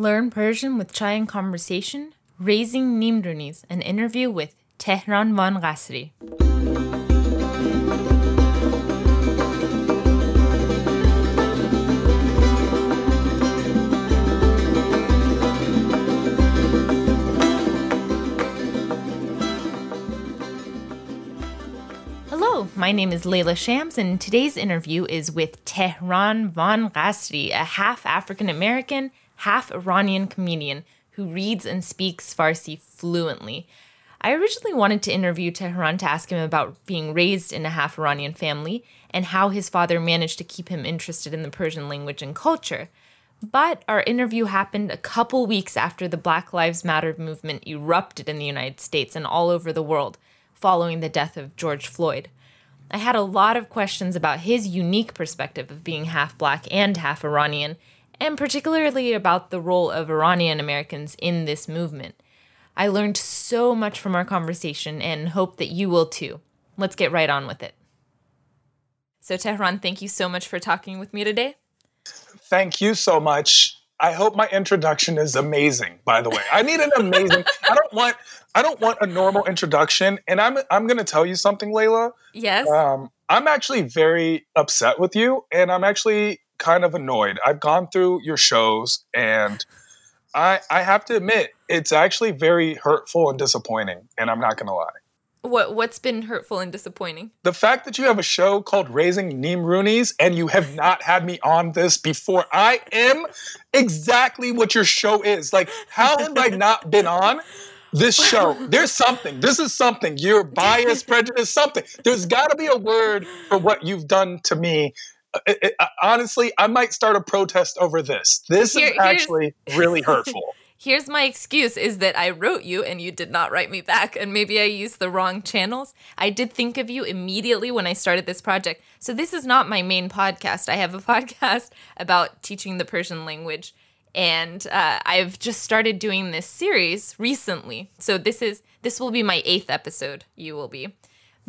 Learn Persian with Chai Conversation, Raising Nimrunis, an interview with Tehran Von Ghasri. Hello, my name is Layla Shams, and today's interview is with Tehran Von Ghasri, a half African American, half Iranian comedian who reads and speaks Farsi fluently. I originally wanted to interview Tehran to ask him about being raised in a half Iranian family and how his father managed to keep him interested in the Persian language and culture. But our interview happened a couple weeks after the Black Lives Matter movement erupted in the United States and all over the world following the death of George Floyd. I had a lot of questions about his unique perspective of being half black and half Iranian and particularly about the role of Iranian Americans in this movement. I learned so much from our conversation and hope that you will too. Let's get right on with it. So, Tehran, thank you so much for talking with me today. Thank you so much. I hope my introduction is amazing, by the way. I need an amazing I don't want I don't want a normal introduction. And I'm I'm gonna tell you something, Layla. Yes. Um, I'm actually very upset with you, and I'm actually kind of annoyed. I've gone through your shows and I I have to admit it's actually very hurtful and disappointing, and I'm not gonna lie. What what's been hurtful and disappointing? The fact that you have a show called Raising Nimrunis and you have not had me on this before. I am exactly what your show is. Like, how have I not been on? This show, there's something. This is something. You're biased, prejudice, something. There's got to be a word for what you've done to me it, it, honestly, I might start a protest over this. This Here, is actually really hurtful. Here's my excuse is that I wrote you and you did not write me back and maybe I used the wrong channels. I did think of you immediately when I started this project. So this is not my main podcast. I have a podcast about teaching the Persian language and uh, I've just started doing this series recently. So this is this will be my 8th episode. You will be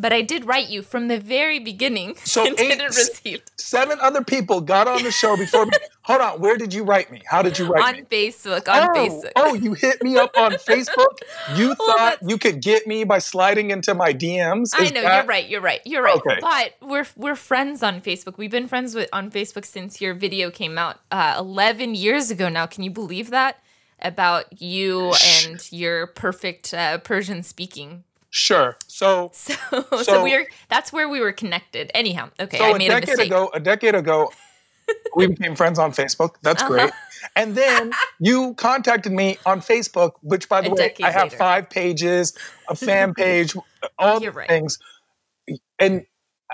but I did write you from the very beginning. So and eight, didn't receive. Seven other people got on the show before me. Hold on, where did you write me? How did you write on me? Facebook. On oh, Facebook. Oh, you hit me up on Facebook. You well, thought you could get me by sliding into my DMs. Is I know that... you're right. You're right. You're right. Okay. But we're we're friends on Facebook. We've been friends with on Facebook since your video came out uh, 11 years ago now. Can you believe that? About you and your perfect uh, Persian speaking Sure. So so, so, so we are that's where we were connected. Anyhow, okay. So I made a decade a ago, a decade ago, we became friends on Facebook. That's uh-huh. great. And then you contacted me on Facebook, which by the a way, I have later. five pages, a fan page, all the right. things. And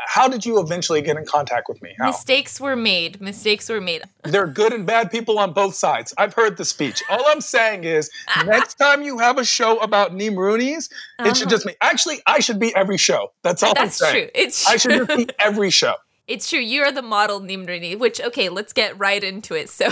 how did you eventually get in contact with me? How? Mistakes were made. Mistakes were made. there are good and bad people on both sides. I've heard the speech. All I'm saying is, next time you have a show about Nimrunis, uh-huh. it should uh-huh. just be. Actually, I should be every show. That's all That's I'm saying. True. It's true. I should just be every show. It's true. You're the model Nimruni, which okay, let's get right into it. So,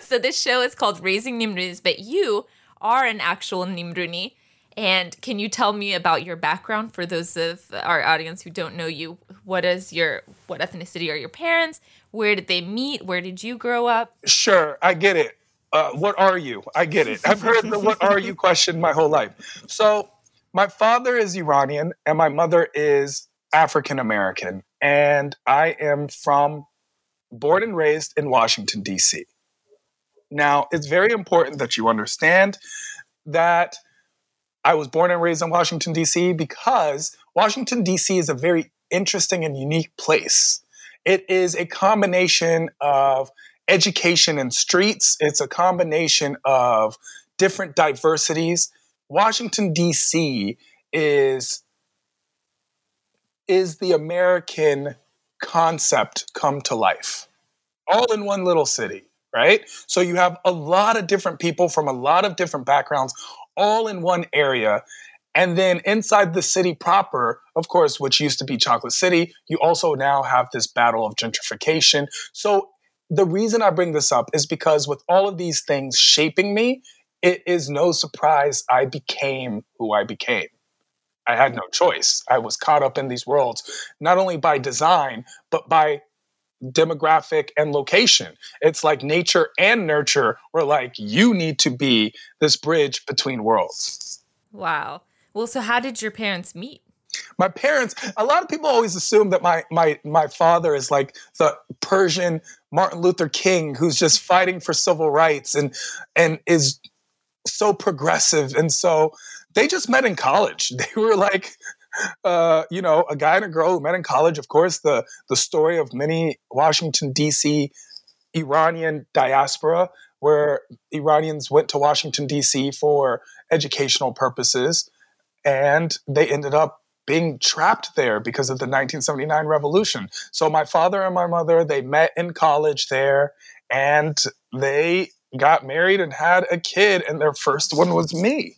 so this show is called Raising Nimrunis, but you are an actual Nimruni and can you tell me about your background for those of our audience who don't know you? What is your what ethnicity are your parents? Where did they meet? Where did you grow up? Sure, I get it. Uh, what are you? I get it. I've heard the "What are you?" question my whole life. So, my father is Iranian and my mother is African American, and I am from born and raised in Washington D.C. Now, it's very important that you understand that I was born and raised in Washington, D.C., because Washington, D.C. is a very interesting and unique place. It is a combination of education and streets, it's a combination of different diversities. Washington, D.C. is is the American concept come to life, all in one little city, right? So you have a lot of different people from a lot of different backgrounds all in one area. And then inside the city proper, of course, which used to be Chocolate City, you also now have this battle of gentrification. So the reason I bring this up is because with all of these things shaping me, it is no surprise I became who I became. I had no choice. I was caught up in these worlds, not only by design, but by demographic and location. It's like nature and nurture. We're like, you need to be this bridge between worlds. Wow. Well, so how did your parents meet? My parents, a lot of people always assume that my my my father is like the Persian Martin Luther King who's just fighting for civil rights and and is so progressive. And so they just met in college. They were like uh, you know, a guy and a girl who met in college. Of course, the the story of many Washington D.C. Iranian diaspora, where Iranians went to Washington D.C. for educational purposes, and they ended up being trapped there because of the 1979 revolution. So my father and my mother they met in college there, and they got married and had a kid, and their first one was me.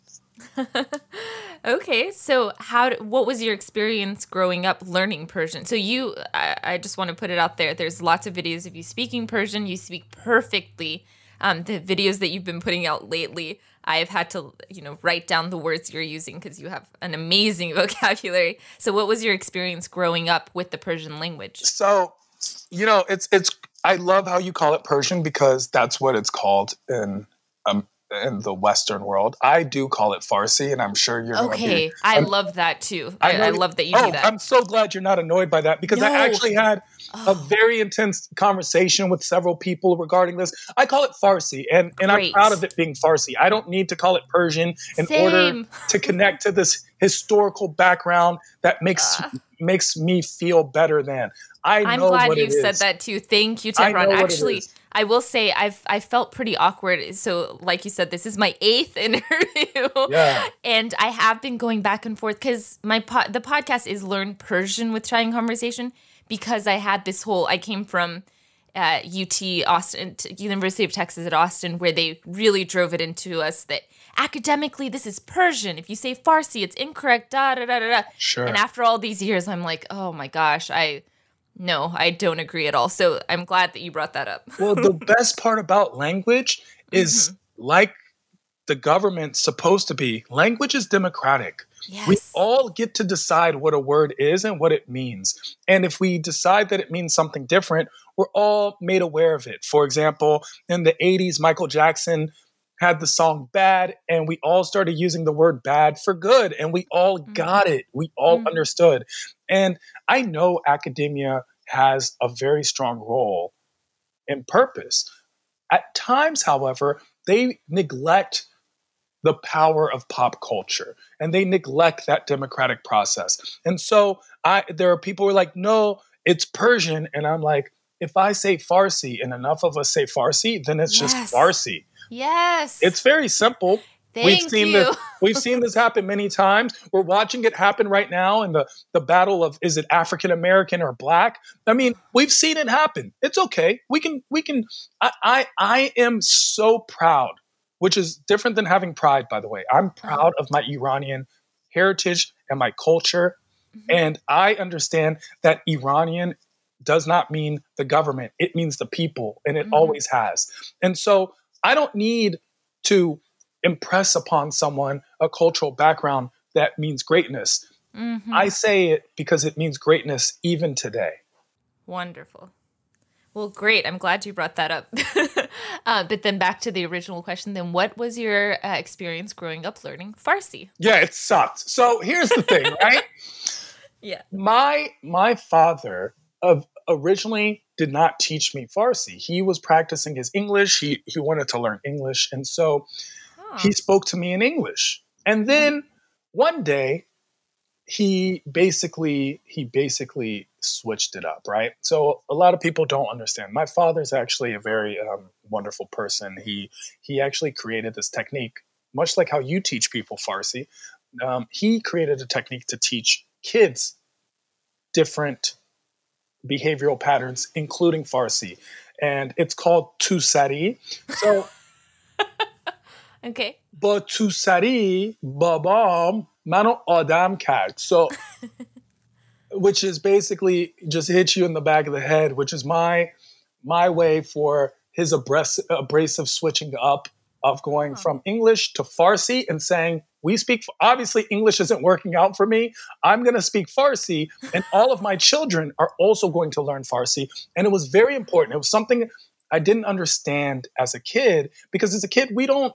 okay, so how? What was your experience growing up learning Persian? So you, I, I, just want to put it out there. There's lots of videos of you speaking Persian. You speak perfectly. Um, the videos that you've been putting out lately, I've had to, you know, write down the words you're using because you have an amazing vocabulary. So, what was your experience growing up with the Persian language? So, you know, it's it's. I love how you call it Persian because that's what it's called in um, in the Western world. I do call it Farsi, and I'm sure you're okay. Be, I love that too. I, I, I love that you oh, do that. I'm so glad you're not annoyed by that because no. I actually had oh. a very intense conversation with several people regarding this. I call it Farsi, and and I'm proud of it being Farsi. I don't need to call it Persian in Same. order to connect to this historical background that makes uh. makes me feel better than. I am glad you said that too. Thank you, Tehran. Actually I will say I've I felt pretty awkward. So, like you said, this is my eighth interview, yeah. and I have been going back and forth because my po- the podcast is learn Persian with trying conversation because I had this whole I came from uh, UT Austin, University of Texas at Austin, where they really drove it into us that academically this is Persian. If you say Farsi, it's incorrect. Da da da da da. Sure. And after all these years, I'm like, oh my gosh, I no, I don't agree at all. So I'm glad that you brought that up. well, the best part about language is mm-hmm. like the government's supposed to be, language is democratic. Yes. We all get to decide what a word is and what it means. And if we decide that it means something different, we're all made aware of it. For example, in the 80s, Michael Jackson had the song Bad, and we all started using the word bad for good, and we all mm-hmm. got it. We all mm-hmm. understood. And I know academia has a very strong role and purpose. At times, however, they neglect the power of pop culture and they neglect that democratic process. And so I there are people who are like, no, it's Persian. And I'm like, if I say Farsi and enough of us say Farsi, then it's yes. just Farsi. Yes. It's very simple. Thank we've seen you. this we've seen this happen many times. We're watching it happen right now in the the battle of is it African American or black? I mean, we've seen it happen. It's okay. We can we can I I, I am so proud, which is different than having pride by the way. I'm uh-huh. proud of my Iranian heritage and my culture mm-hmm. and I understand that Iranian does not mean the government. It means the people and it mm-hmm. always has. And so I don't need to impress upon someone a cultural background that means greatness. Mm-hmm. I say it because it means greatness even today. Wonderful. Well, great. I'm glad you brought that up. uh, but then back to the original question then, what was your uh, experience growing up learning Farsi? Yeah, it sucked. So here's the thing, right? yeah. My my father of originally did not teach me Farsi. He was practicing his English. He he wanted to learn English, and so he spoke to me in English. And then one day he basically he basically switched it up, right? So a lot of people don't understand. My father's actually a very um, wonderful person. He he actually created this technique, much like how you teach people Farsi. Um, he created a technique to teach kids different behavioral patterns, including Farsi, and it's called Tusari. So Okay. با تو سری بابام منو آدم کرد. So which is basically just hit you in the back of the head, which is my my way for his abrasive, abrasive switching up of going oh. from English to Farsi and saying we speak, obviously, English isn't working out for me. I'm going to speak Farsi, and all of my children are also going to learn Farsi. And it was very important. It was something I didn't understand as a kid because as a kid, we don't,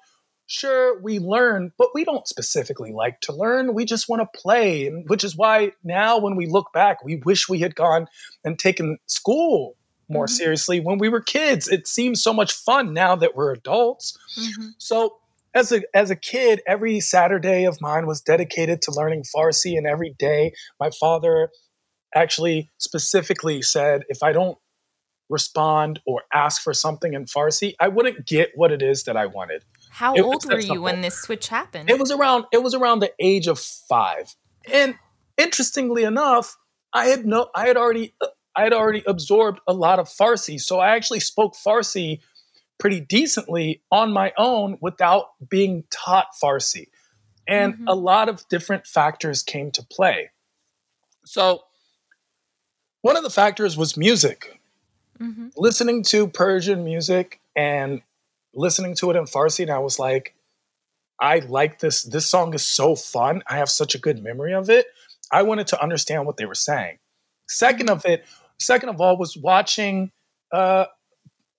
sure, we learn, but we don't specifically like to learn. We just want to play, which is why now when we look back, we wish we had gone and taken school more mm-hmm. seriously when we were kids. It seems so much fun now that we're adults. Mm-hmm. So as a as a kid, every Saturday of mine was dedicated to learning Farsi, and every day my father actually specifically said, if I don't respond or ask for something in Farsi, I wouldn't get what it is that I wanted. How it old were you when this switch happened? It was around it was around the age of 5. And interestingly enough, I had no I had already I had already absorbed a lot of Farsi. So I actually spoke Farsi pretty decently on my own without being taught Farsi. And mm-hmm. a lot of different factors came to play. So, one of the factors was music. Mm-hmm. Listening to Persian music and listening to it in Farsi, and I was like, I like this. This song is so fun. I have such a good memory of it. I wanted to understand what they were saying. Second of it, second of all, was watching uh,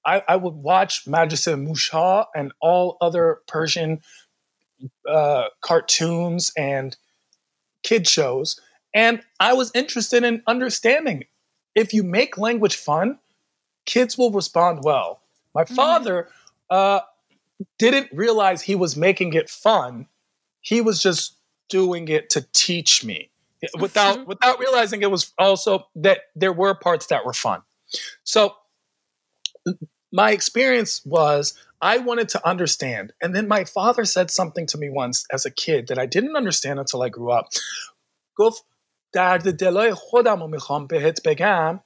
I, I would watch Madrasa Musha and all other Persian uh, cartoons and kid shows. And I was interested in understanding if you make language fun, kids will respond well. My mm-hmm. father uh, didn't realize he was making it fun. He was just doing it to teach me without mm-hmm. without realizing it was also that there were parts that were fun. So my experience was I wanted to understand. And then my father said something to me once as a kid that I didn't understand until I grew up. گفت درد دلای خودم رو میخوام بهت بگم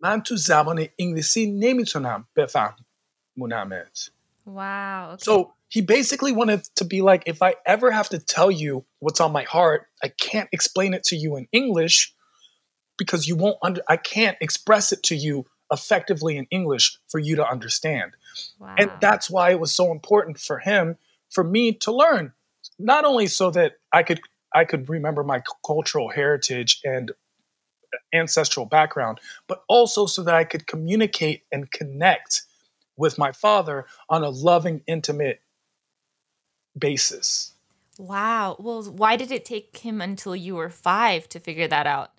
من تو زبان انگلیسی نمیتونم بفهمونمت. Wow. Okay. So he basically wanted to be like, if I ever have to tell you what's on my heart, I can't explain it to you in English because you won't under I can't express it to you effectively in English for you to understand. Wow. And that's why it was so important for him, for me to learn, not only so that I could I could remember my cultural heritage and uh, ancestral background, but also so that I could communicate and connect with my father on a loving, intimate basis. Wow. Well, why did it take him until you were five to figure that out?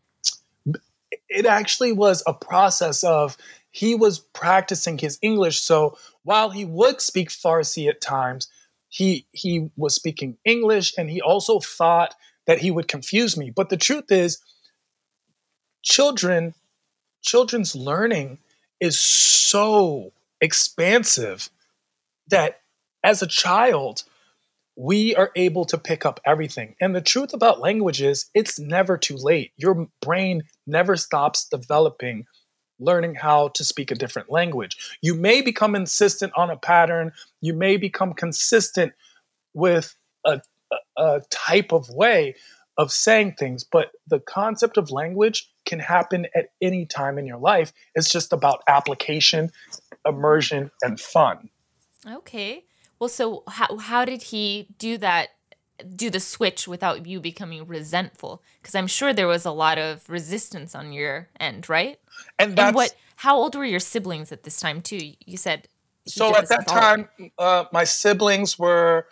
It actually was a process of he was practicing his English. So while he would speak Farsi at times, he he was speaking English and he also thought that he would confuse me. But the truth is, children, children's learning is so expansive that as a child, we are able to pick up everything. And the truth about language is it's never too late. Your brain never stops developing, learning how to speak a different language. You may become insistent on a pattern, you may become consistent with a, a, type of way of saying things, but the concept of language can happen at any time in your life. It's just about application, immersion, and fun. Okay. Well, so how how did he do that? Do the switch without you becoming resentful? Because I'm sure there was a lot of resistance on your end, right? And that's and what. How old were your siblings at this time too? You said. So at that time, uh, my siblings were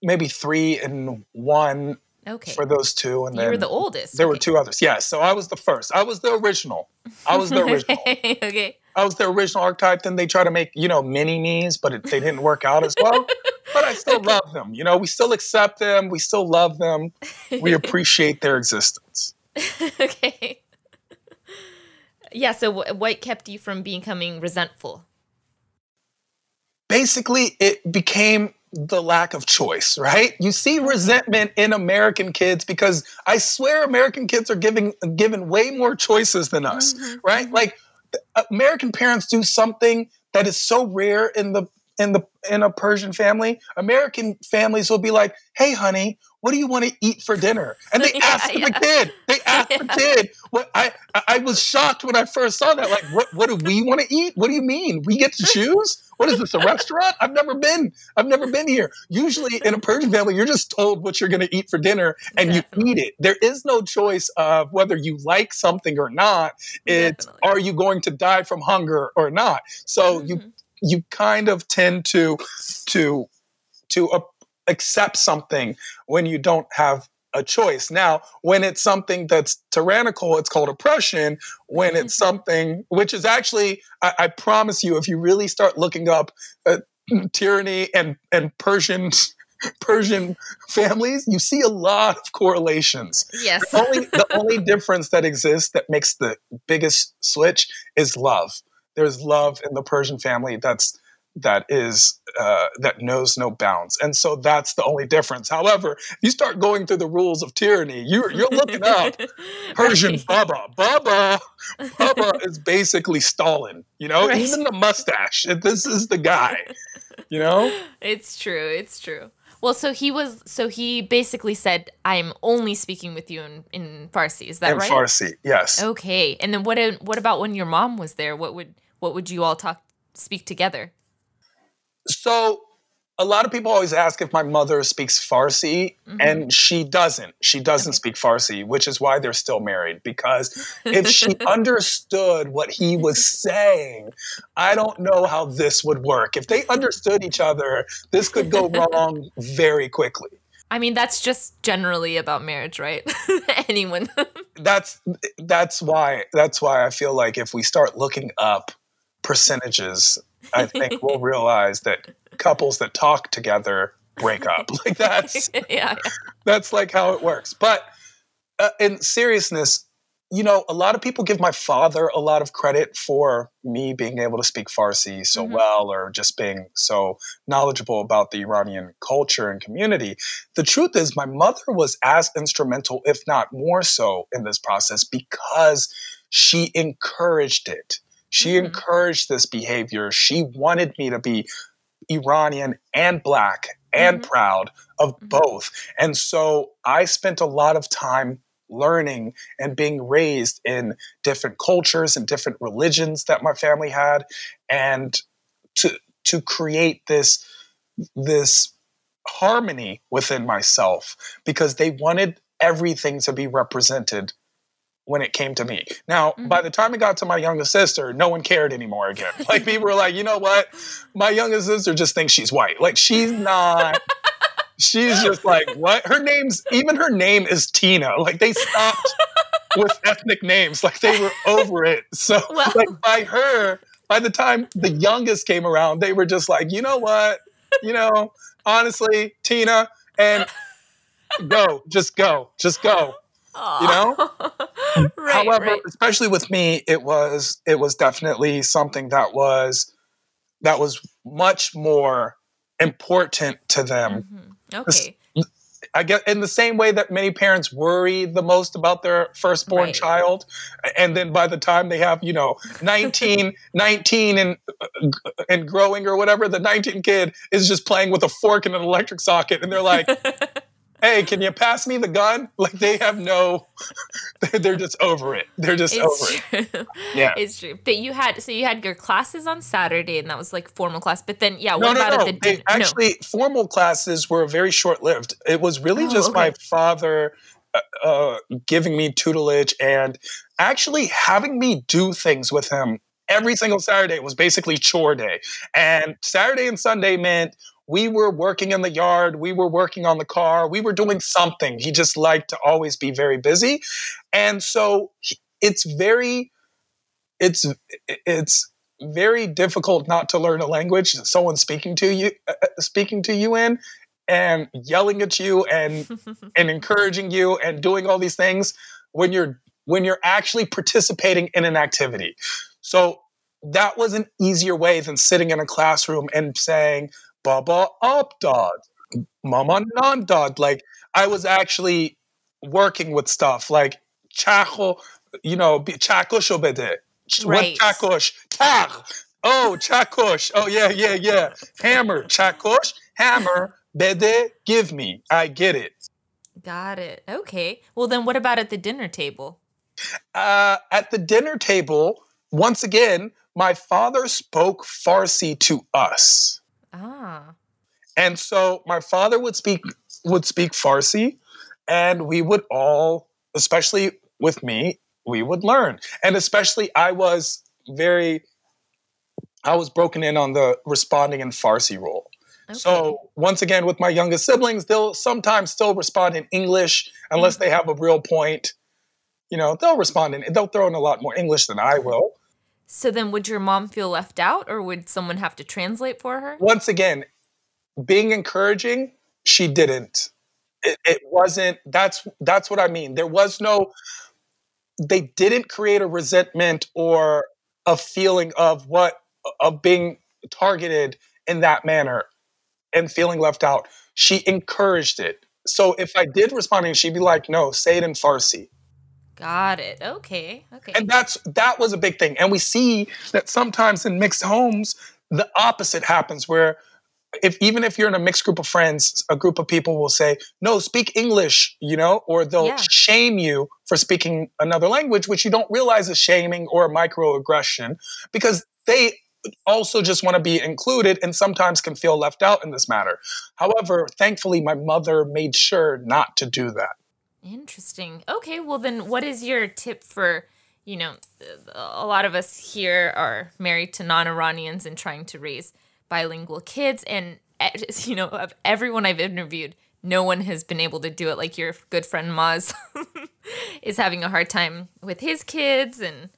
maybe three and one Okay. For those two, and you then were the oldest. There okay. were two others. Yeah, so I was the first. I was the original. I was the original. okay. I was the original archetype. Then they try to make you know mini me's, but it, they didn't work out as well. but I still love them. You know, we still accept them. We still love them. We appreciate their existence. okay. Yeah. So, what kept you from becoming resentful? Basically, it became the lack of choice, right? You see resentment in American kids because I swear American kids are giving given way more choices than us, mm-hmm. right? Mm-hmm. Like American parents do something that is so rare in the in the in a Persian family, American families will be like, "Hey, honey, what do you want to eat for dinner?" And they Yeah, ask yeah. the kid. They ask the kid. What I I- was shocked when I first saw that. Like, what what do we want to eat? What do you mean? We get to choose? What is this a restaurant? I've never been. I've never been here. Usually in a Persian family, you're just told what you're going to eat for dinner and you eat it. There is no choice of whether you like something or not. It's Definitely. are you going to die from hunger or not? So you Mhm. You kind of tend to to to uh, accept something when you don't have a choice. Now, when it's something that's tyrannical, it's called oppression. When it's something which is actually, I, I promise you, if you really start looking up uh, tyranny and and Persian Persian families, you see a lot of correlations yes. the only the only difference that exists that makes the biggest switch is love. There's love in the Persian family that's that is uh, that knows no bounds, and so that's the only difference. However, if you start going through the rules of tyranny, you're you're looking up Persian Right. Baba. Baba Baba is basically Stalin. You know, Right. even the mustache. This is the guy. You know. It's true. It's true. Well, so he was. So he basically said, "I'm only speaking with you in, in Farsi." Is that right? in right? Farsi, yes. Okay. And then what? What about when your mom was there? What would what would you all talk speak together? So a lot of people always ask if my mother speaks Farsi, Mhm. and she doesn't. She doesn't Okay. speak Farsi, which is why they're still married. Because if she understood what he was saying, I don't know how this would work. If they understood each other, this could go wrong very quickly. I mean, that's just generally about marriage, right? Anyone. That's that's why that's why I feel like if we start looking up percentages, I think we'll realize that couples that talk together break up. Like that's yeah. that's like how it works. But uh, in seriousness, you know, a lot of people give my father a lot of credit for me being able to speak Farsi so Mhm. well or just being so knowledgeable about the Iranian culture and community. The truth is, my mother was as instrumental, if not more so, in this process because she encouraged it. She Mhm. encouraged this behavior. She wanted me to be Iranian and black and Mhm. proud of Mhm. both. And so I spent a lot of time learning and being raised in different cultures and different religions that my family had and to to create this this harmony within myself because they wanted everything to be represented when it came to me. Now, Mhm. by the time it got to my youngest sister, no one cared anymore again. Like people were like, you know what? My youngest sister just thinks she's white. Like she's not she's just like, what? Her name's even her name is Tina. Like they stopped with ethnic names. Like they were over it. So Well- like by her, by the time the youngest came around, they were just like, you know what? You know, honestly, Tina, and go, just go, just go. You know? right, However, right. especially with me, it was it was definitely something that was that was much more important to them. Mhm. Okay. I guess in the same way that many parents worry the most about their firstborn Right. child, and then by the time they have you know 19, 19 and and growing or whatever, the 19 kid is just playing with a fork in an electric socket, and they're like, "Hey, can you pass me the gun?" Like they have no, they're just over it. They're just over it. Yeah. It's true. But you had so you had your classes on Saturday and that was like formal class. But then yeah, No, what no, about no. at the They actually, formal classes were very short lived. It was really Oh, just my father uh, uh, giving me tutelage and actually having me do things with him every single Saturday. Was basically chore day. And Saturday and Sunday meant we were working in the yard, we were working on the car, we were doing something. He just liked to always be very busy. And so it's very, it's, it's, very difficult not to learn a language that someone's speaking to you uh, uh, speaking to you in and yelling at you and and encouraging you and doing all these things when you're when you're actually participating in an activity so that was an easier way than sitting in a classroom and saying baba up dad mama non dad like i was actually working with stuff like chaco you know chaco shobede Right. chakosh tag Oh, chakosh. Oh, yeah, yeah, yeah. Hammer, chakosh, hammer, bede, give me. I get it. Got it. Okay. Well, then what about at the dinner table? Uh, at the dinner table, once again, my father spoke Farsi to us. Ah. And so my father would speak would speak Farsi, and we would all, especially with me, we would learn. And especially I was very I was broken in on the responding in Farsi role. Okay. So once again, with my youngest siblings, they'll sometimes still respond in English unless mm-hmm. they have a real point. You know, they'll respond in they'll throw in a lot more English than I will. So then would your mom feel left out or would someone have to translate for her? Once again, being encouraging, she didn't. It, it wasn't that's that's what I mean. There was no they didn't create a resentment or a feeling of what of being targeted in that manner and feeling left out. She encouraged it. So if I did respond, she'd be like, "No, say it in Farsi." Got it. Okay. Okay. And that's that was a big thing. And we see that sometimes in mixed homes, the opposite happens where if even if you're in a mixed group of friends, a group of people will say, "No, speak English," you know, or they'll yeah. shame you for speaking another language, which you don't realize is shaming or microaggression because they also just want to be included and sometimes can feel left out in this matter. However, thankfully my mother made sure not to do that. Interesting. Okay, well then what is your tip for, you know, a lot of us here are married to non-Iranians and trying to raise bilingual kids and you know, of everyone I've interviewed, no one has been able to do it like your good friend Maz is having a hard time with his kids and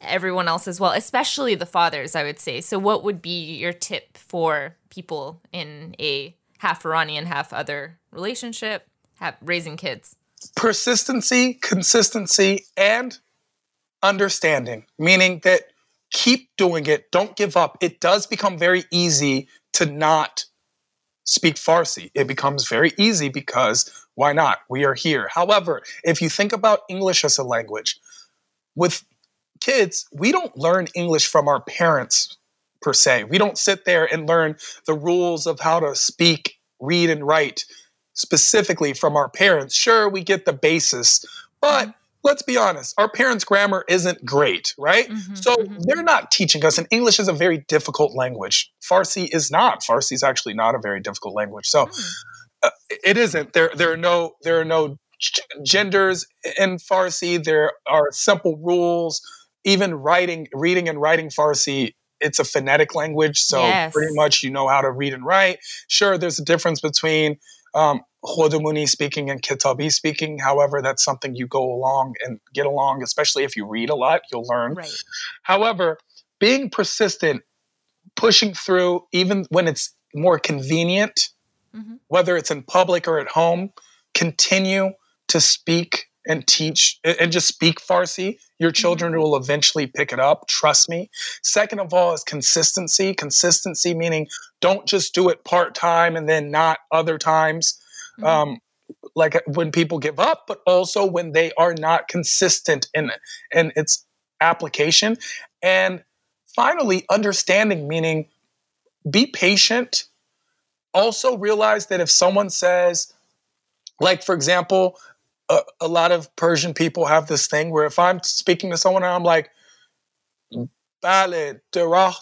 everyone else as well, especially the fathers, I would say. So what would be your tip for people in a half Iranian, half other relationship, have, raising kids? Persistency, consistency, and understanding, meaning that keep doing it, don't give up. It does become very easy to not speak Farsi. It becomes very easy because why not? We are here. However, if you think about English as a language, with kids, we don't learn English from our parents per se. We don't sit there and learn the rules of how to speak, read, and write specifically from our parents. Sure, we get the basis, but mm-hmm. let's be honest, our parents' grammar isn't great, right? Mm-hmm, so mm-hmm. they're not teaching us, and English is a very difficult language. Farsi is not. Farsi is actually not a very difficult language. So mm. uh, it isn't. There, there are no, there are no genders in Farsi. There are simple rules. Even writing, reading, and writing Farsi it's a phonetic language, so yes. pretty much you know how to read and write. Sure, there's a difference between um, Khodamuni speaking and Kitabi speaking. However, that's something you go along and get along, especially if you read a lot, you'll learn. Right. However, being persistent, pushing through, even when it's more convenient, mm-hmm. whether it's in public or at home, continue to speak and teach and just speak Farsi. Your mm-hmm. children will eventually pick it up. Trust me. Second of all, is consistency. Consistency meaning don't just do it part time and then not other times. Mm-hmm. Um, like when people give up, but also when they are not consistent in in its application. And finally, understanding meaning be patient. Also realize that if someone says, like for example, a, a lot of Persian people have this thing where if I'm speaking to someone and I'm like, Bale, darah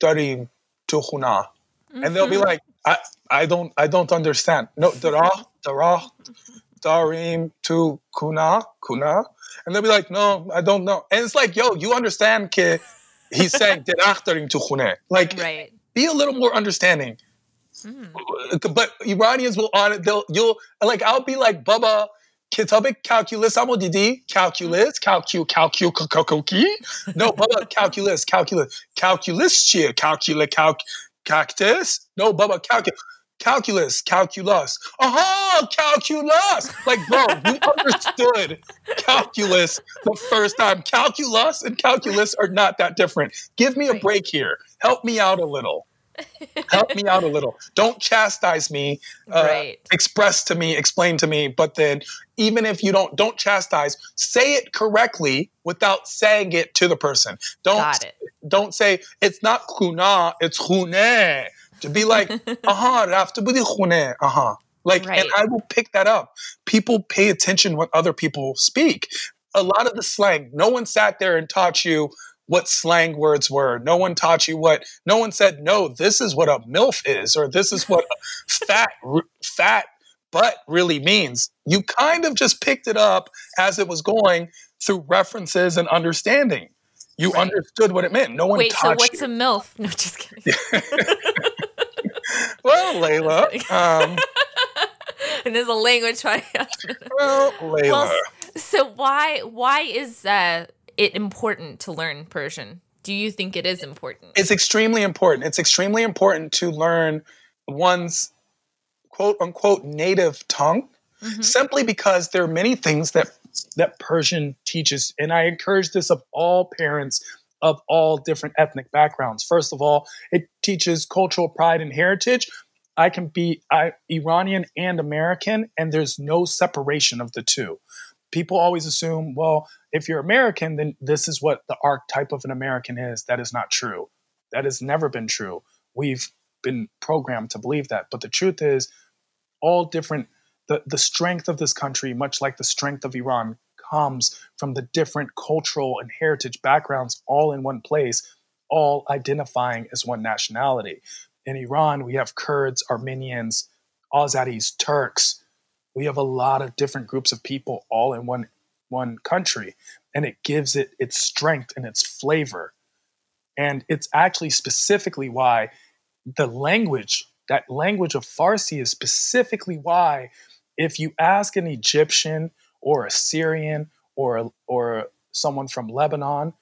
darim tuhuna. And they'll be mm-hmm. like, I, I don't I don't understand. No, darah, darah, darim tu kuna, kuna. And they'll be like, no, I don't know. And it's like, yo, you understand, kid. He's saying darah darim tu Like, right. be a little more understanding. Mm. But Iranians will on it. They'll you'll like I'll be like Baba کتاب calculus همو دیدی calculus calcu calcu calcu no بابا calculus calculus calculus چیه calculus calc cactus no بابا calculus calculus calculus aha calculus like bro you understood calculus the first time calculus and calculus are not that different give me a break here help me out a little help me out a little. Don't chastise me. Uh, right. Express to me, explain to me. But then, even if you don't, don't chastise. Say it correctly without saying it to the person. Don't. Got it. Don't say it's not kuna, it's khune. To be like, uh huh, after khune, uh huh. Like, Right. and I will pick that up. People pay attention when other people speak. A lot of the slang, no one sat there and taught you what slang words were. No one taught you what. No one said, no, this is what a milf is, or this is what a fat r- fat butt really means. You kind of just picked it up as it was going through references and understanding. You Right. understood what it meant. No one taught you. Wait, so what's you. a MILF? No, just kidding. well, Layla. Um, and there's a language triad. well, Layla. well, so why why is uh, it important to learn Persian? Do you think it is important? it's extremely important. It's extremely important to learn one's quote unquote native tongue Mhm. simply because there are many things that that Persian teaches and I encourage this of all parents of all different ethnic backgrounds. First of all, it teaches cultural pride and heritage. I can be I, Iranian and American and there's no separation of the two. People always assume, well, if you're American, then this is what the archetype of an American is. That is not true. That has never been true. We've been programmed to believe that. But the truth is, all different, the, the strength of this country, much like the strength of Iran, comes from the different cultural and heritage backgrounds all in one place, all identifying as one nationality. In Iran, we have Kurds, Armenians, Azaris, Turks. We have a lot of different groups of people all in one one country, and it gives it its strength and its flavor. And it's actually specifically why the language, that language of Farsi, is specifically why if you ask an Egyptian or a Syrian or or someone from Lebanon,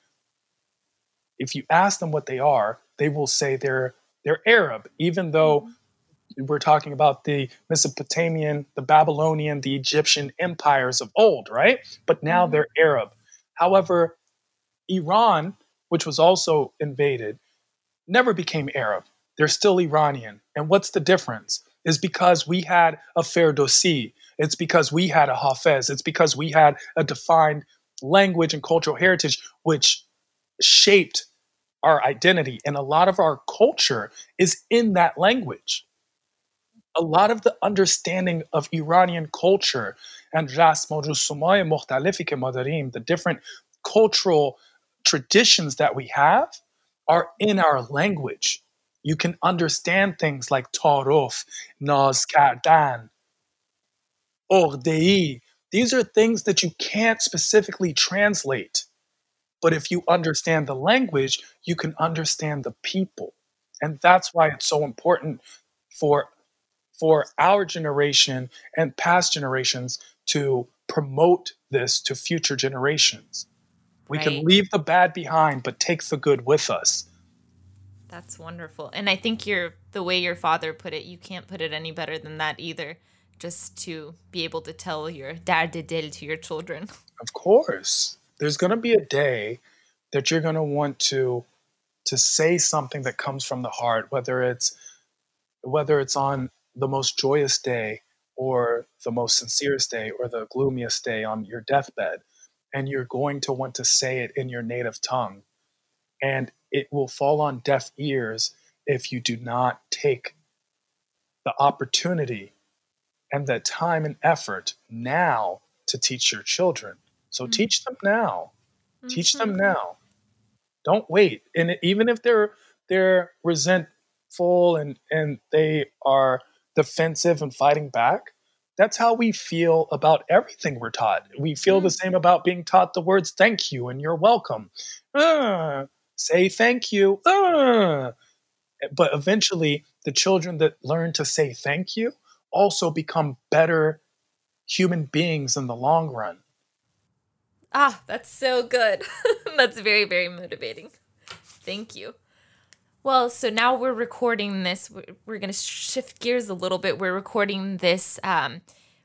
if you ask them what they are, they will say they're they're Arab, even though mm-hmm. We're talking about the Mesopotamian, the Babylonian, the Egyptian empires of old, right? But now Mhm. they're Arab. However, Iran, which was also invaded, never became Arab. They're still Iranian. And what's the difference? Is because we had a Ferdowsi. It's because we had a Hafez. It's because we had a defined language and cultural heritage which shaped our identity. And a lot of our culture is in that language A lot of the understanding of Iranian culture and رسم و رسوم‌های مختلفی که ما داریم, the different cultural traditions that we have are in our language. You can understand things like taruf, naz kardan, ordei. These are things that you can't specifically translate. But if you understand the language, you can understand the people. And that's why it's so important for for our generation and past generations to promote this to future generations. We Right. can leave the bad behind, but take the good with us. That's wonderful. And I think you're the way your father put it, you can't put it any better than that either. Just to be able to tell your dad dil to your children. Of course. There's going to be a day that you're going to want to to say something that comes from the heart, whether it's whether it's on the most joyous day or the most sincerest day or the gloomiest day on your deathbed and you're going to want to say it in your native tongue. And it will fall on deaf ears if you do not take the opportunity and the time and effort now to teach your children. So Mm. teach them now. Teach them Mhm. now. Don't wait. And even if they're they're resentful and and they are defensive and fighting back that's how we feel about everything we're taught we feel the Mm. same about being taught the words thank you and you're welcome Uh, say thank you Uh. but eventually the children that learn to say thank you also become better human beings in the long run Ah, that's so good. that's very, very motivating. Thank you. Well, so now we're recording this. We're, going to shift gears a little bit. We're recording this um,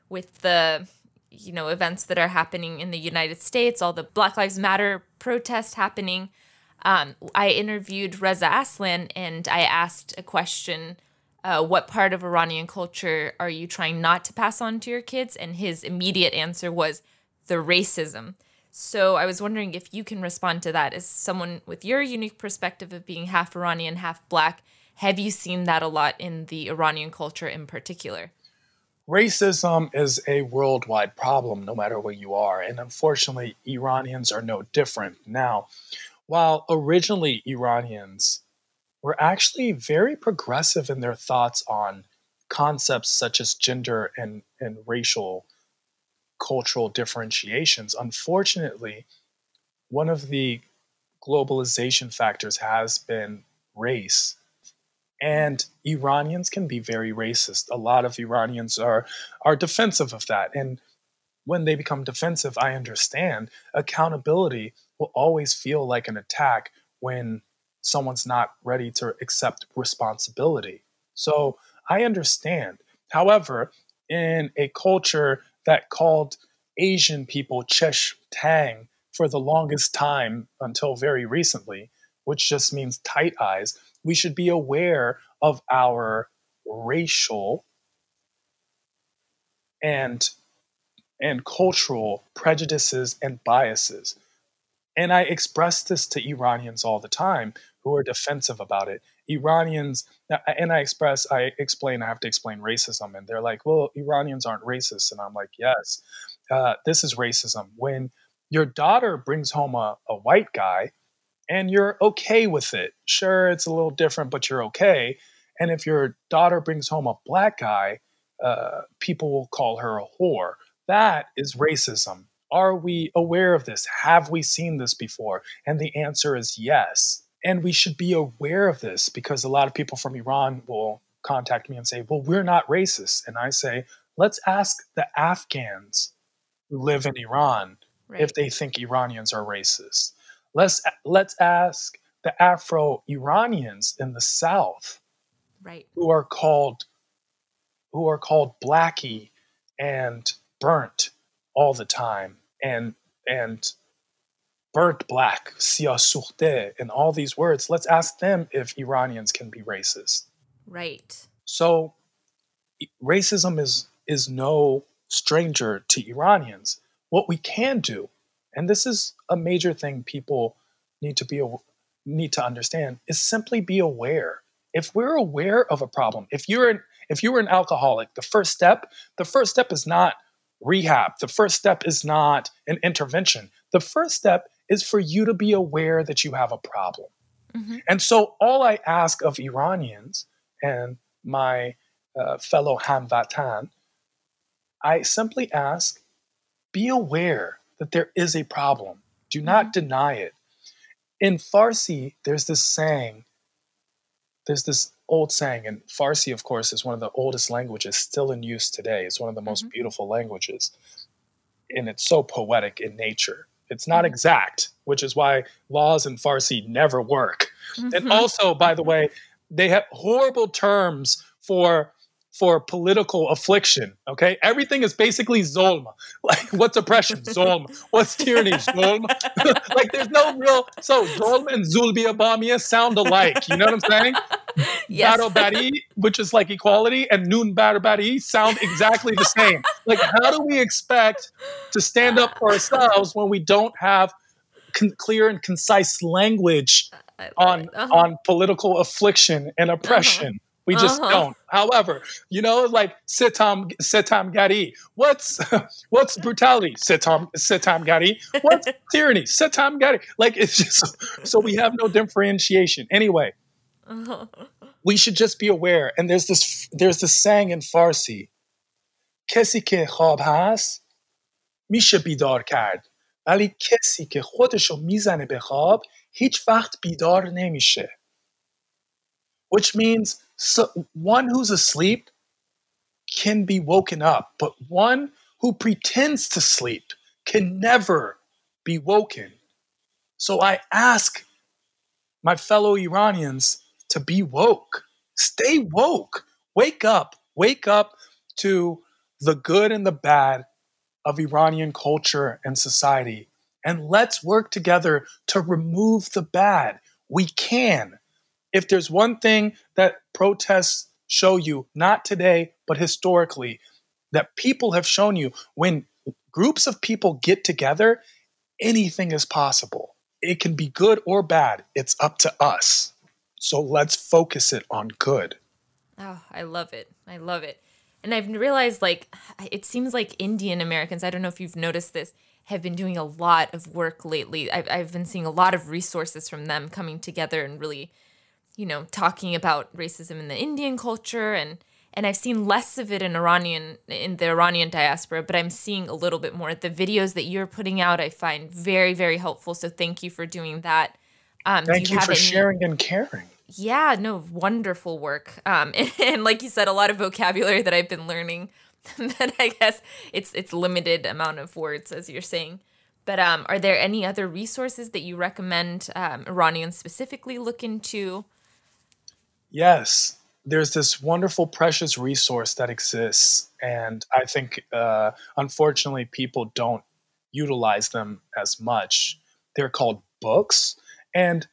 with the, you know, events that are happening in the United States, all the Black Lives Matter protests happening. Um, I interviewed Reza Aslan and I asked a question uh, What part of Iranian culture are you trying not to pass on to your kids? And his immediate answer was the racism. So I was wondering if you can respond to that as someone with your unique perspective of being half Iranian, half black. Have you seen that a lot in the Iranian culture in particular? Racism is a worldwide problem, no matter where you are. And unfortunately, Iranians are no different. Now, while originally Iranians were actually very progressive in their thoughts on concepts such as gender and, and racial cultural differentiations, unfortunately, one of the globalization factors has been race and Iranians can be very racist. A lot of Iranians are are defensive of that, and when they become defensive, I understand accountability will always feel like an attack when someone's not ready to accept responsibility. So I understand. However, in a culture that called Asian people Chesh Tang for the longest time until very recently, which just means tight eyes, we should be aware of our racial and and cultural prejudices and biases. And I express this to Iranians all the time who are defensive about it. Iranians, and I express, I explain, I have to explain racism. And they're like, well, Iranians aren't racist. And I'm like, yes, uh, this is racism. When your daughter brings home a, a white guy and you're okay with it. Sure, it's a little different, but you're okay. And if your daughter brings home a black guy, uh, people will call her a whore. That is racism. Are we aware of this? Have we seen this before? And the answer is yes. And we should be aware of this because a lot of people from Iran will contact me and say, well, we're not racist. And I say, let's ask the Afghans who live in Iran right. if they think Iranians are racist. Let's let's ask the Afro-Iranians in the South, right, who are called who are called blackie and burnt all the time, and and burnt black, siyah and all these words. Let's ask them if Iranians can be racist. Right. So racism is is no stranger to Iranians. What we can do and this is a major thing people need to be need to understand is simply be aware if we're aware of a problem if you're an if you were an alcoholic the first step the first step is not rehab the first step is not an intervention the first step is for you to be aware that you have a problem mm-hmm. and so all i ask of iranians and my uh, fellow hamvatan i simply ask be aware that there is a problem. Do not mm-hmm. deny it. In Farsi, there's this saying, there's this old saying, and Farsi, of course, is one of the oldest languages still in use today. It's one of the most mm-hmm. beautiful languages. And it's so poetic in nature. It's not mm-hmm. exact, which is why laws in Farsi never work. Mm-hmm. And also, by the way, they have horrible terms for for political affliction. Okay, everything is basically zolma. Like, what's oppression? Zolma. What's tyranny? Zolma. like, there's no real. So zolma and zulbiya sound alike. You know what I'm saying? Yes. Barobari, which is like equality, and nun barobari sound exactly the same. Like, how do we expect to stand up for ourselves when we don't have con- clear and concise language on uh-huh. on political affliction and oppression? Uh-huh we just uh-huh. don't. However, you know, like Sitam Sitam Gari. What's what's brutality? Sitam Sitam Gari. What's tyranny? Sitam Gari. Like it's just so we have no differentiation. Anyway, uh-huh we should just be aware. And there's this there's this saying in Farsi. کسی که خواب هست میشه بیدار کرد ولی کسی که خودشو میزنه به خواب هیچ وقت بیدار نمیشه which means so one who's asleep can be woken up, but one who pretends to sleep can never be woken. So I ask my fellow Iranians to be woke. Stay woke. Wake up. Wake up to the good and the bad of Iranian culture and society and let's work together to remove the bad. We can. If there's one thing that protests show you, not today, but historically, that people have shown you when groups of people get together, anything is possible. It can be good or bad. It's up to us. So let's focus it on good. Oh, I love it. I love it. And I've realized like it seems like Indian Americans, I don't know if you've noticed this, have been doing a lot of work lately. I've, I've been seeing a lot of resources from them coming together and really, you know, talking about racism in the Indian culture and and I've seen less of it in Iranian in the Iranian diaspora, but I'm seeing a little bit more. The videos that you're putting out, I find very, very helpful. So thank you for doing that. Um, thank you, you for any, sharing and caring. Yeah, no, wonderful work. Um, and, and like you said, a lot of vocabulary that I've been learning that I guess it's it's limited amount of words as you're saying. But um, are there any other resources that you recommend um, Iranians specifically look into? Yes, there's this wonderful, precious resource that exists, and I think uh, unfortunately people don't utilize them as much. They're called books, and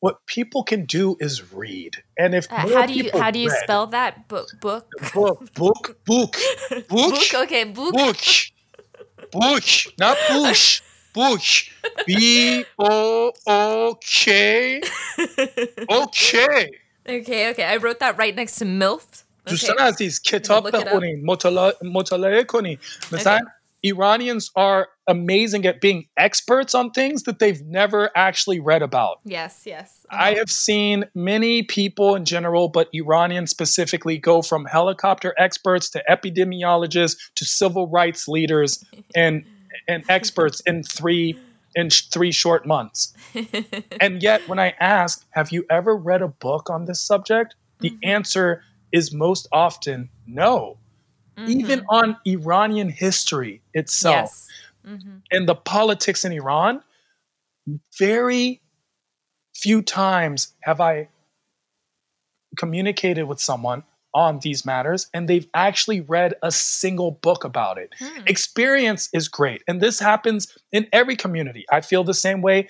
what people can do is read. And if uh, how do you how do you read, spell that book book book book book book, book okay book book book not bush book b o o k okay okay okay I wrote that right next to milf. دوستان عزیز کتاب بخونین مطالعه کنین مثلا Iranians are amazing at being experts on things that they've never actually read about. Yes, yes. Uh-huh. I have seen many people in general, but Iranians specifically, go from helicopter experts to epidemiologists to civil rights leaders and and experts in three in sh- three short months. and yet, when I ask, "Have you ever read a book on this subject?" the mm-hmm. answer is most often no mm-hmm. even on Iranian history itself yes. Mm-hmm. and the politics in Iran, very few times have I communicated with someone on these matters and they've actually read a single book about it. Hmm. Experience is great. And this happens in every community. I feel the same way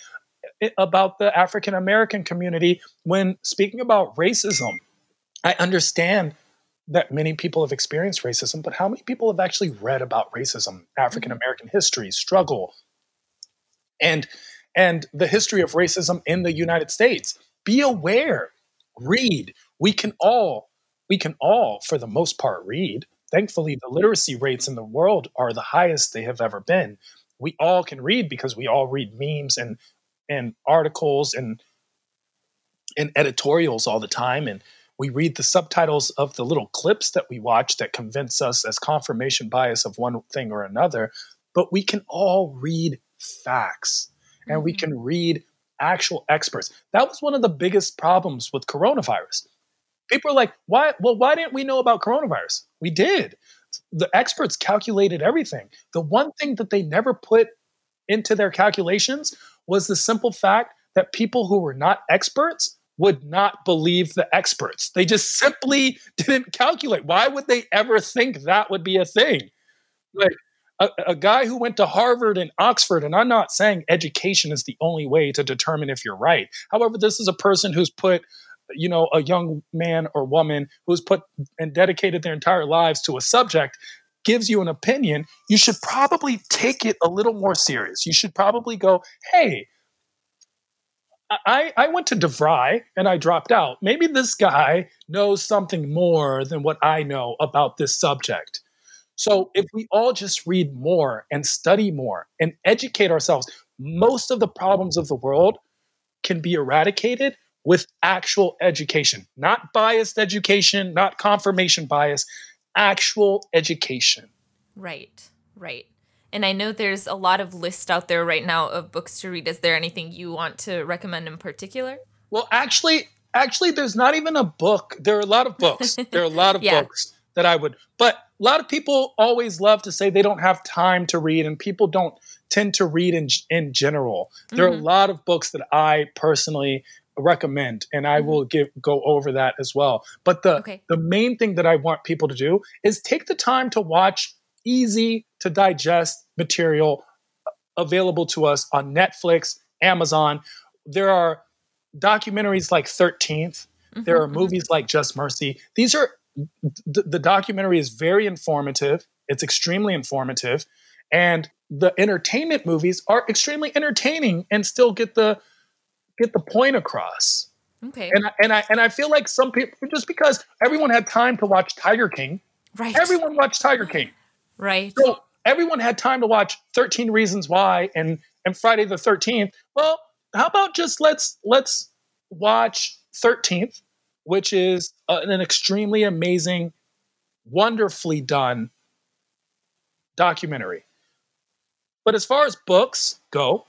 eh, about the African American community when speaking about racism. I understand that many people have experienced racism, but how many people have actually read about racism, African mm-hmm. American history, struggle, and and the history of racism in the United States? Be aware, read. We can all, we can all, for the most part, read. Thankfully, the literacy rates in the world are the highest they have ever been. We all can read because we all read memes and and articles and and editorials all the time and we read the subtitles of the little clips that we watch that convince us as confirmation bias of one thing or another, but we can all read facts and mm-hmm. we can read actual experts. That was one of the biggest problems with coronavirus. People are like, why? Well, why didn't we know about coronavirus? We did. The experts calculated everything. The one thing that they never put into their calculations was the simple fact that people who were not experts would not believe the experts. They just simply didn't calculate. Why would they ever think that would be a thing? Like a, a, guy who went to Harvard and Oxford, and I'm not saying education is the only way to determine if you're right. However, this is a person who's put, you know, a young man or woman who's put and dedicated their entire lives to a subject gives you an opinion, you should probably take it a little more serious. You should probably go, hey, I, I went to DeVry and I dropped out. Maybe this guy knows something more than what I know about this subject. So if we all just read more and study more and educate ourselves, most of the problems of the world can be eradicated with actual education, not biased education, not confirmation bias, actual education. Right, right. And I know there's a lot of lists out there right now of books to read. Is there anything you want to recommend in particular? Well, actually, actually, there's not even a book. There are a lot of books. there are a lot of yeah. books that I would, but a lot of people always love to say they don't have time to read, and people don't tend to read in in general. There mm-hmm. are a mm-hmm. lot of books that I personally recommend and i mm-hmm. will give go over that as well but the okay. the main thing that i want people to do is take the time to watch easy to digest material available to us on Netflix, Amazon. There are documentaries like 13th. Mm-hmm, there are mm-hmm. movies like Just Mercy. These are the, the documentary is very informative. It's extremely informative, and the entertainment movies are extremely entertaining and still get the get the point across. Okay. And I, and I and I feel like some people just because everyone had time to watch Tiger King, right? Everyone watched Tiger King, right? So everyone had time to watch 13 Reasons Why and and Friday the 13th. Well, how about just let's let's watch 13th, which is uh, an extremely amazing, wonderfully done documentary. But as far as books go,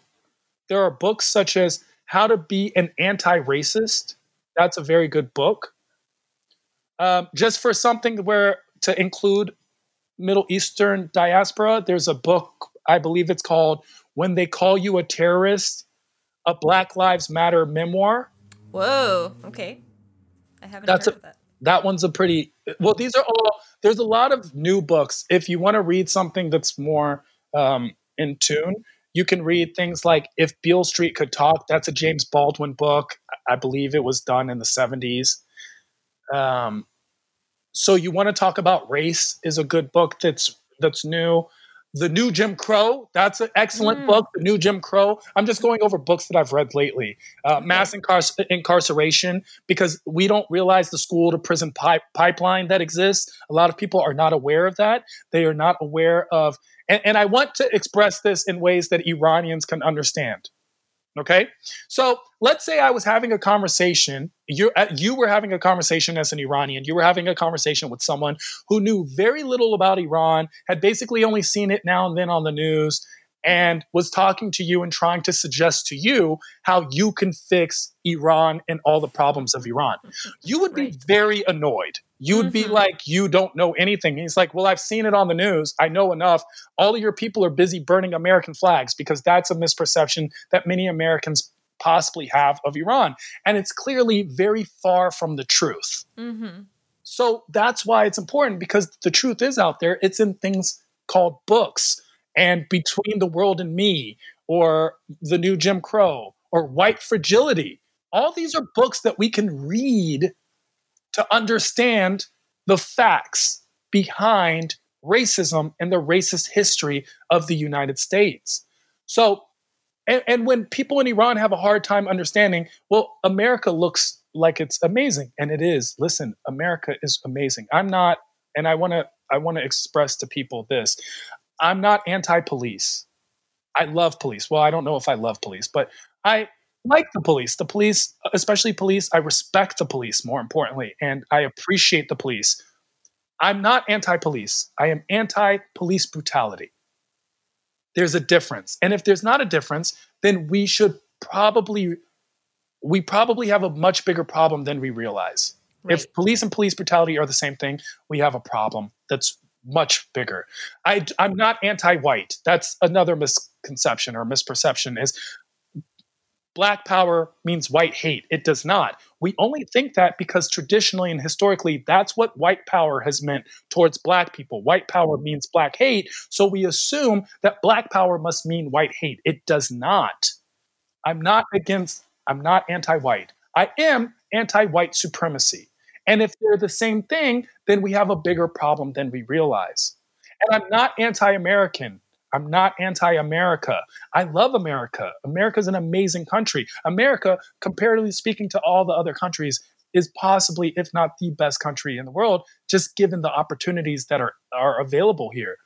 there are books such as How to Be an Anti Racist. That's a very good book. Um, just for something where to include Middle Eastern diaspora, there's a book, I believe it's called When They Call You a Terrorist, a Black Lives Matter memoir. Whoa, okay. I haven't That's heard a, of that. That one's a pretty well, these are all there's a lot of new books. If you want to read something that's more um, in tune, you can read things like If Beale Street Could Talk. That's a James Baldwin book. I believe it was done in the 70s. Um, so you want to talk about race is a good book that's that's new. The New Jim Crow, that's an excellent mm. book. The New Jim Crow. I'm just going over books that I've read lately. Uh. Mass incar- incarceration, because we don't realize the school to prison pipe- pipeline that exists. A lot of people are not aware of that. They are not aware of, and, and I want to express this in ways that Iranians can understand. Okay. So let's say I was having a conversation. You uh, you were having a conversation as an Iranian. You were having a conversation with someone who knew very little about Iran, had basically only seen it now and then on the news, and was talking to you and trying to suggest to you how you can fix Iran and all the problems of Iran. You would right. be very annoyed. You would mm-hmm. be like, you don't know anything. He's like, well, I've seen it on the news. I know enough. All of your people are busy burning American flags because that's a misperception that many Americans possibly have of Iran. And it's clearly very far from the truth. Mm-hmm. So that's why it's important because the truth is out there. It's in things called books and Between the World and Me or The New Jim Crow or White Fragility. All these are books that we can read to understand the facts behind racism and the racist history of the United States. So, and, and, when people in Iran have a hard time understanding, well, America looks like it's amazing, and it is. Listen, America is amazing. I'm not, and I want to, I want to express to people this: I'm not anti-police. I love police. Well, I don't know if I love police, but I like the police. The police, especially police, I respect the police more importantly, and I appreciate the police. I'm not anti-police. I am anti-police brutality. There's a difference. And if there's not a difference, then we should probably we probably have a much bigger problem than we realize. Right. If police and police brutality are the same thing, we have a problem that's much bigger. I, I'm not anti-white. That's another misconception or misperception. Is black power means white hate? It does not. We only think that because traditionally and historically, that's what white power has meant towards black people. White power means black hate, so we assume that black power must mean white hate. It does not. I'm not against. I'm not anti-white. I am anti-white supremacy. And if they're the same thing, then we have a bigger problem than we realize. And I'm not anti American. I'm not anti America. I love America. America is an amazing country. America, comparatively speaking to all the other countries, is possibly, if not the best country in the world, just given the opportunities that are, are available here.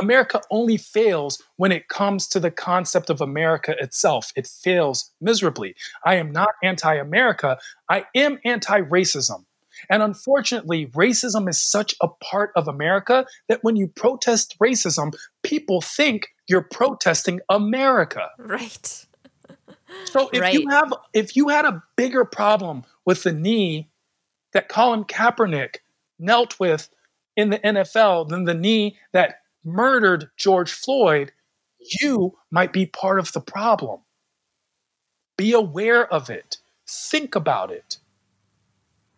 America only fails when it comes to the concept of America itself. It fails miserably. I am not anti America, I am anti racism. And unfortunately, racism is such a part of America that when you protest racism, people think you're protesting America. Right. so if right. you have if you had a bigger problem with the knee that Colin Kaepernick knelt with in the NFL than the knee that murdered George Floyd, you might be part of the problem. Be aware of it. Think about it.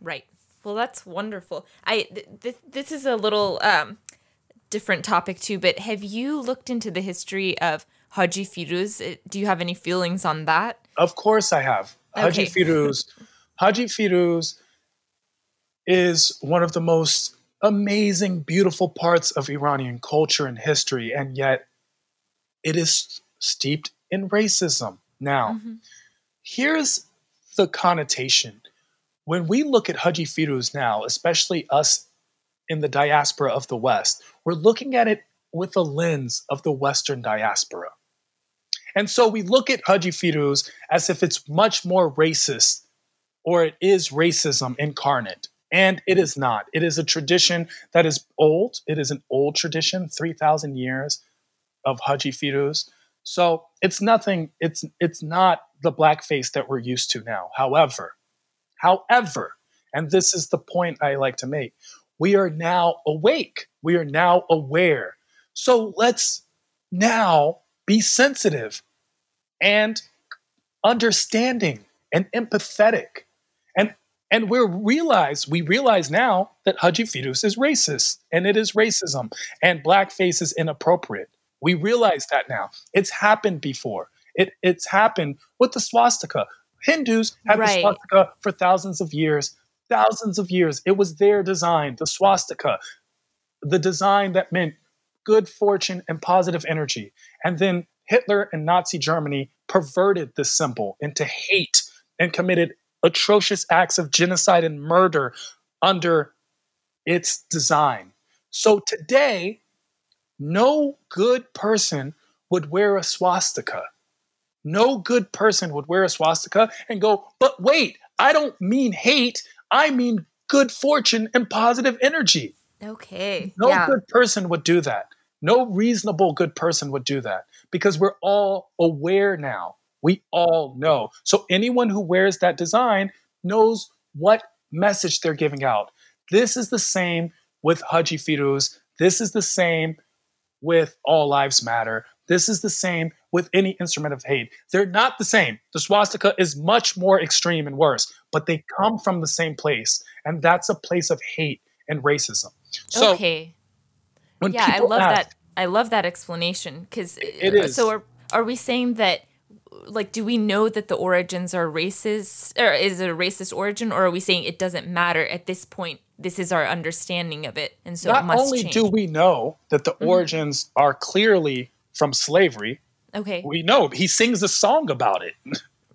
Right. Well, that's wonderful. I th- th- this is a little um, different topic too, but have you looked into the history of Haji Firuz. Uh, do you have any feelings on that? Of course I have. Okay. Haji Firuz. Haji Firuz is one of the most amazing, beautiful parts of Iranian culture and history, and yet it is steeped in racism. Now, mm-hmm. here's the connotation. When we look at Haji Firuz now, especially us in the diaspora of the West, we're looking at it with a lens of the Western diaspora. And so we look at Haji Firuz as if it's much more racist or it is racism incarnate. And it is not. It is a tradition that is old. It is an old tradition, 3,000 years of Haji Firuz. So it's nothing, it's it's not the blackface that we're used to now. However, however, and this is the point I like to make, we are now awake. We are now aware. So let's now be sensitive and understanding and empathetic and and we realize we realize now that Haji Firuz is racist and it is racism and blackface is inappropriate. We realize that now. It's happened before. It, it's happened with the swastika. Hindus had right. the swastika for thousands of years. Thousands of years. It was their design, the swastika, the design that meant good fortune and positive energy. And then Hitler and Nazi Germany perverted this symbol into hate and committed atrocious acts of genocide and murder under its design. So today, no good person would wear a swastika. No good person would wear a swastika and go, but wait, I don't mean hate, I mean good fortune and positive energy. Okay. No yeah. good person would do that. No reasonable good person would do that because we're all aware now we all know. So anyone who wears that design knows what message they're giving out. This is the same with Haji Firuz. This is the same with All Lives Matter. This is the same with any instrument of hate. They're not the same. The swastika is much more extreme and worse, but they come from the same place, and that's a place of hate and racism. So, okay. yeah, I love ask, that. I love that explanation because it is. So are are we saying that like do we know that the origins are racist or is it a racist origin or are we saying it doesn't matter at this point this is our understanding of it and so not only change. do we know that the mm-hmm. origins are clearly from slavery okay. we know he sings a song about it.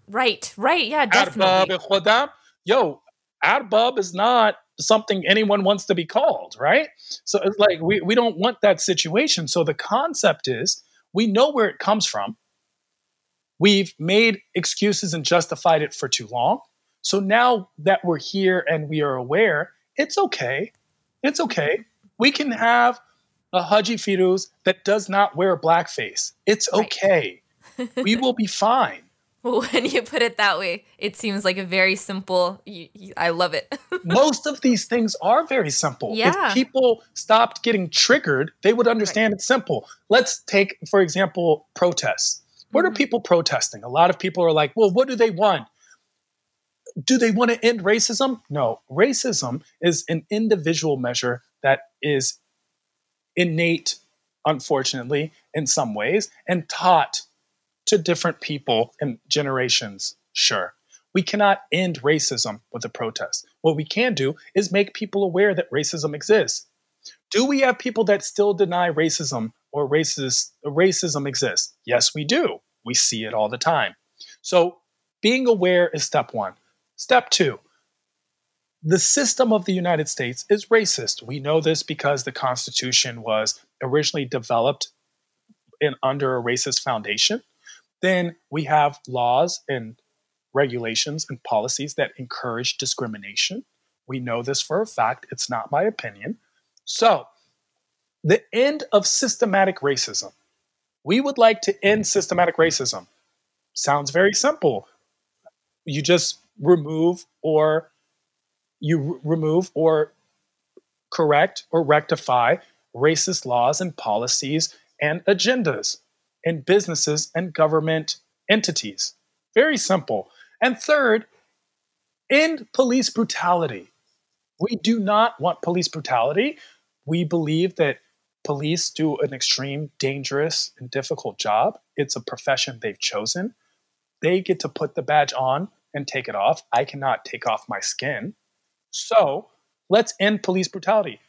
Right right yeah definitely. Yo arbab is not something anyone wants to be called right? So it's like we, we don't want that situation. So the concept is we know where it comes from. We've made excuses and justified it for too long. So now that we're here and we are aware, it's okay. It's okay. We can have a Haji Firuz that does not wear blackface. It's okay. Right. we will be fine. When you put it that way, it seems like a very simple. You, you, I love it. Most of these things are very simple. Yeah. If people stopped getting triggered, they would understand right. it's simple. Let's take, for example, protests. What are mm-hmm. people protesting? A lot of people are like, well, what do they want? Do they want to end racism? No. Racism is an individual measure that is innate, unfortunately, in some ways, and taught to different people and generations, sure. We cannot end racism with a protest. What we can do is make people aware that racism exists. Do we have people that still deny racism or racist, racism exists? Yes, we do. We see it all the time. So being aware is step one. Step two, the system of the United States is racist. We know this because the Constitution was originally developed in, under a racist foundation. Then we have laws and regulations and policies that encourage discrimination. We know this for a fact. It's not my opinion. So, the end of systematic racism we would like to end systematic racism. Sounds very simple. You just remove or you remove or correct or rectify racist laws and policies and agendas in businesses and government entities. Very simple. And third, end police brutality. We do not want police brutality. We believe that police do an extreme, dangerous, and difficult job. It's a profession they've chosen. They get to put the badge on and take it off. I cannot take off my skin. So let's end police brutality.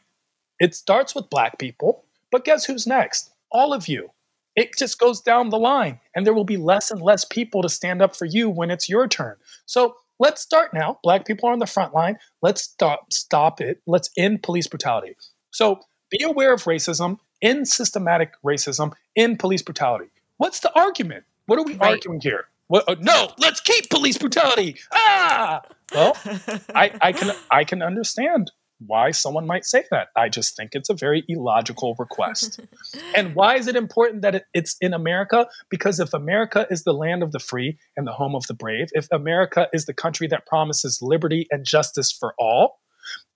It starts with black people, but guess who's next? All of you. It just goes down the line, and there will be less and less people to stand up for you when it's your turn. So let's start now. Black people are on the front line. Let's stop stop it. Let's end police brutality. So be aware of racism, in systematic racism, in police brutality. What's the argument? What are we right. arguing here? What, uh, no, let's keep police brutality. Ah, well, I, I can I can understand why someone might say that. I just think it's a very illogical request. and why is it important that it, it's in America? Because if America is the land of the free and the home of the brave, if America is the country that promises liberty and justice for all,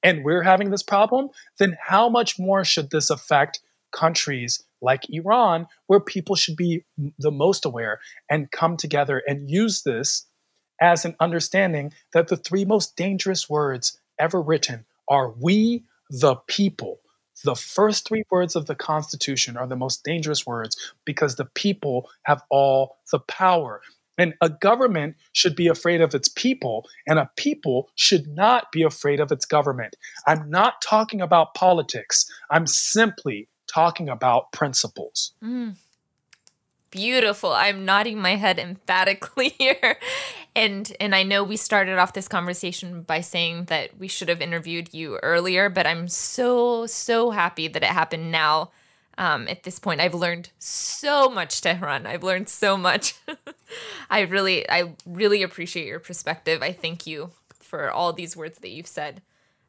and we're having this problem, then how much more should this affect countries like Iran, where people should be the most aware and come together and use this as an understanding that the three most dangerous words ever written are we the people. The first three words of the Constitution are the most dangerous words because the people have all the power. And a government should be afraid of its people, and a people should not be afraid of its government. I'm not talking about politics, I'm simply talking about principles. Mm. Beautiful. I'm nodding my head emphatically here. And and I know we started off this conversation by saying that we should have interviewed you earlier, but I'm so so happy that it happened now um, at this point. I've learned so much, Tehran. I've learned so much. I really, I really appreciate your perspective. I thank you for all these words that you've said.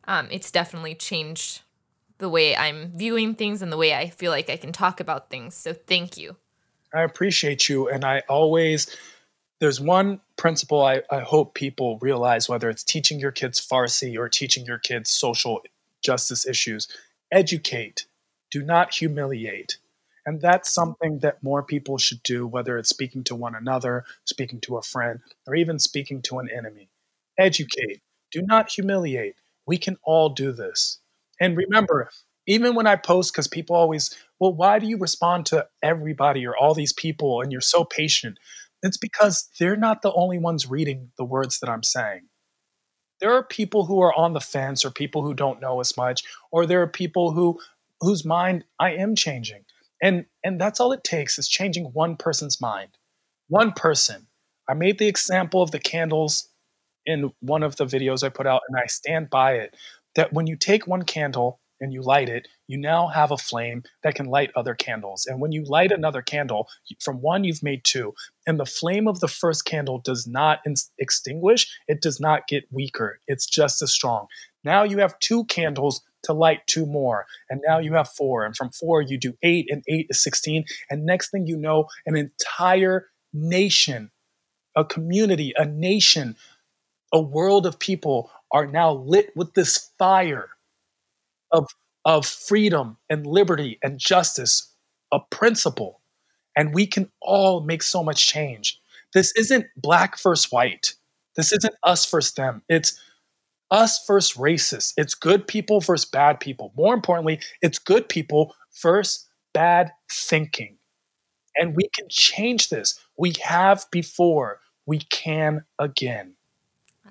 Um, it's definitely changed the way I'm viewing things and the way I feel like I can talk about things. So thank you. I appreciate you. And I always, there's one principle I, I hope people realize, whether it's teaching your kids Farsi or teaching your kids social justice issues, educate do not humiliate. And that's something that more people should do, whether it's speaking to one another, speaking to a friend, or even speaking to an enemy. Educate. Do not humiliate. We can all do this. And remember, even when I post, because people always, well, why do you respond to everybody or all these people and you're so patient? It's because they're not the only ones reading the words that I'm saying. There are people who are on the fence or people who don't know as much, or there are people who whose mind I am changing. And and that's all it takes is changing one person's mind. One person. I made the example of the candles in one of the videos I put out and I stand by it that when you take one candle and you light it, you now have a flame that can light other candles. And when you light another candle, from one you've made two, and the flame of the first candle does not in- extinguish, it does not get weaker. It's just as strong. Now you have two candles to light two more. And now you have four. And from four, you do eight, and eight is 16. And next thing you know, an entire nation, a community, a nation, a world of people are now lit with this fire of, of freedom and liberty and justice, a principle. And we can all make so much change. This isn't black versus white. This isn't us versus them. It's us versus racists. It's good people versus bad people. More importantly, it's good people versus bad thinking. And we can change this. We have before, we can again.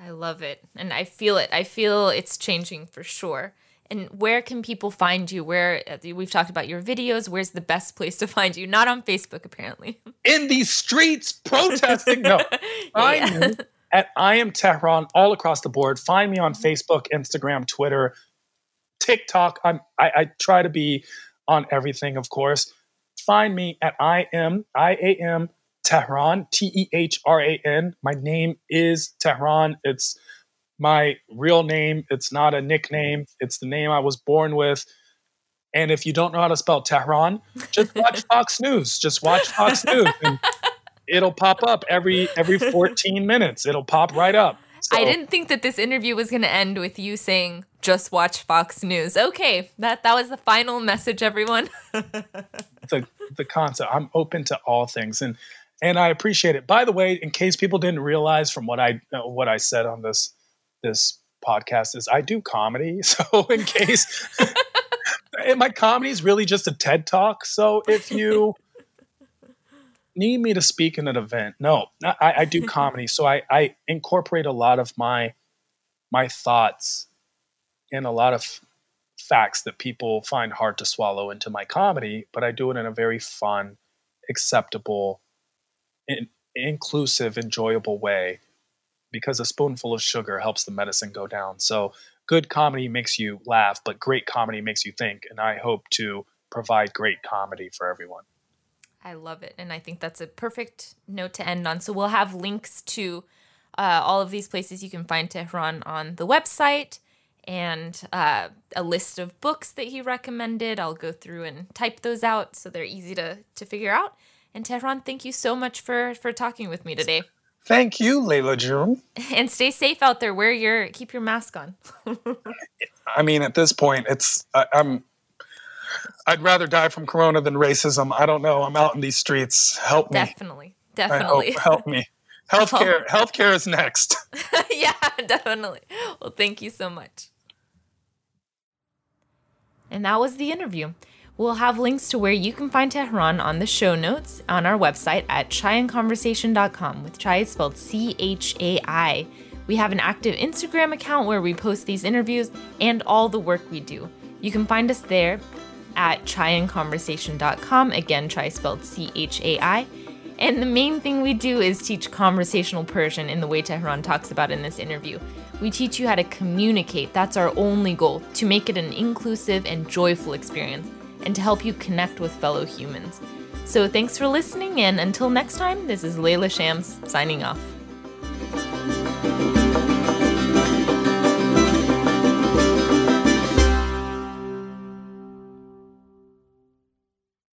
I love it. And I feel it. I feel it's changing for sure. And where can people find you? Where uh, we've talked about your videos. Where's the best place to find you? Not on Facebook, apparently. In these streets protesting. No, yeah at I am Tehran all across the board. Find me on Facebook, Instagram, Twitter, TikTok. I'm I, I try to be on everything, of course. Find me at I am I A M Tehran T E H R A N. My name is Tehran. It's my real name. It's not a nickname. It's the name I was born with. And if you don't know how to spell Tehran, just watch Fox News. Just watch Fox News. And it'll pop up every every 14 minutes. It'll pop right up. So, I didn't think that this interview was going to end with you saying just watch Fox News. Okay, that that was the final message everyone. the the concept. I'm open to all things and and I appreciate it. By the way, in case people didn't realize from what I uh, what I said on this this podcast is I do comedy. So in case my comedy is really just a TED talk. So if you need me to speak in an event, no, I, I do comedy. So I, I incorporate a lot of my my thoughts and a lot of facts that people find hard to swallow into my comedy, but I do it in a very fun, acceptable, in, inclusive, enjoyable way because a spoonful of sugar helps the medicine go down. So good comedy makes you laugh, but great comedy makes you think. And I hope to provide great comedy for everyone. I love it. And I think that's a perfect note to end on. So we'll have links to uh, all of these places you can find Tehran on the website and uh, a list of books that he recommended. I'll go through and type those out so they're easy to, to figure out. And Tehran, thank you so much for, for talking with me today. Thank you, Layla June. And stay safe out there. Wear your keep your mask on. I mean, at this point, it's I, I'm. I'd rather die from corona than racism. I don't know. I'm out in these streets. Help me. Definitely, definitely. help me. Oh. Healthcare. Healthcare is next. yeah, definitely. Well, thank you so much. And that was the interview. We'll have links to where you can find Tehran on the show notes on our website at chaiandconversation.com, with chai spelled C H A I. We have an active Instagram account where we post these interviews and all the work we do. You can find us there at chaiandconversation.com. Again, chai spelled C H A I. And the main thing we do is teach conversational Persian in the way Tehran talks about in this interview. We teach you how to communicate. That's our only goal to make it an inclusive and joyful experience and to help you connect with fellow humans. So thanks for listening, and until next time, this is Layla Shams signing off.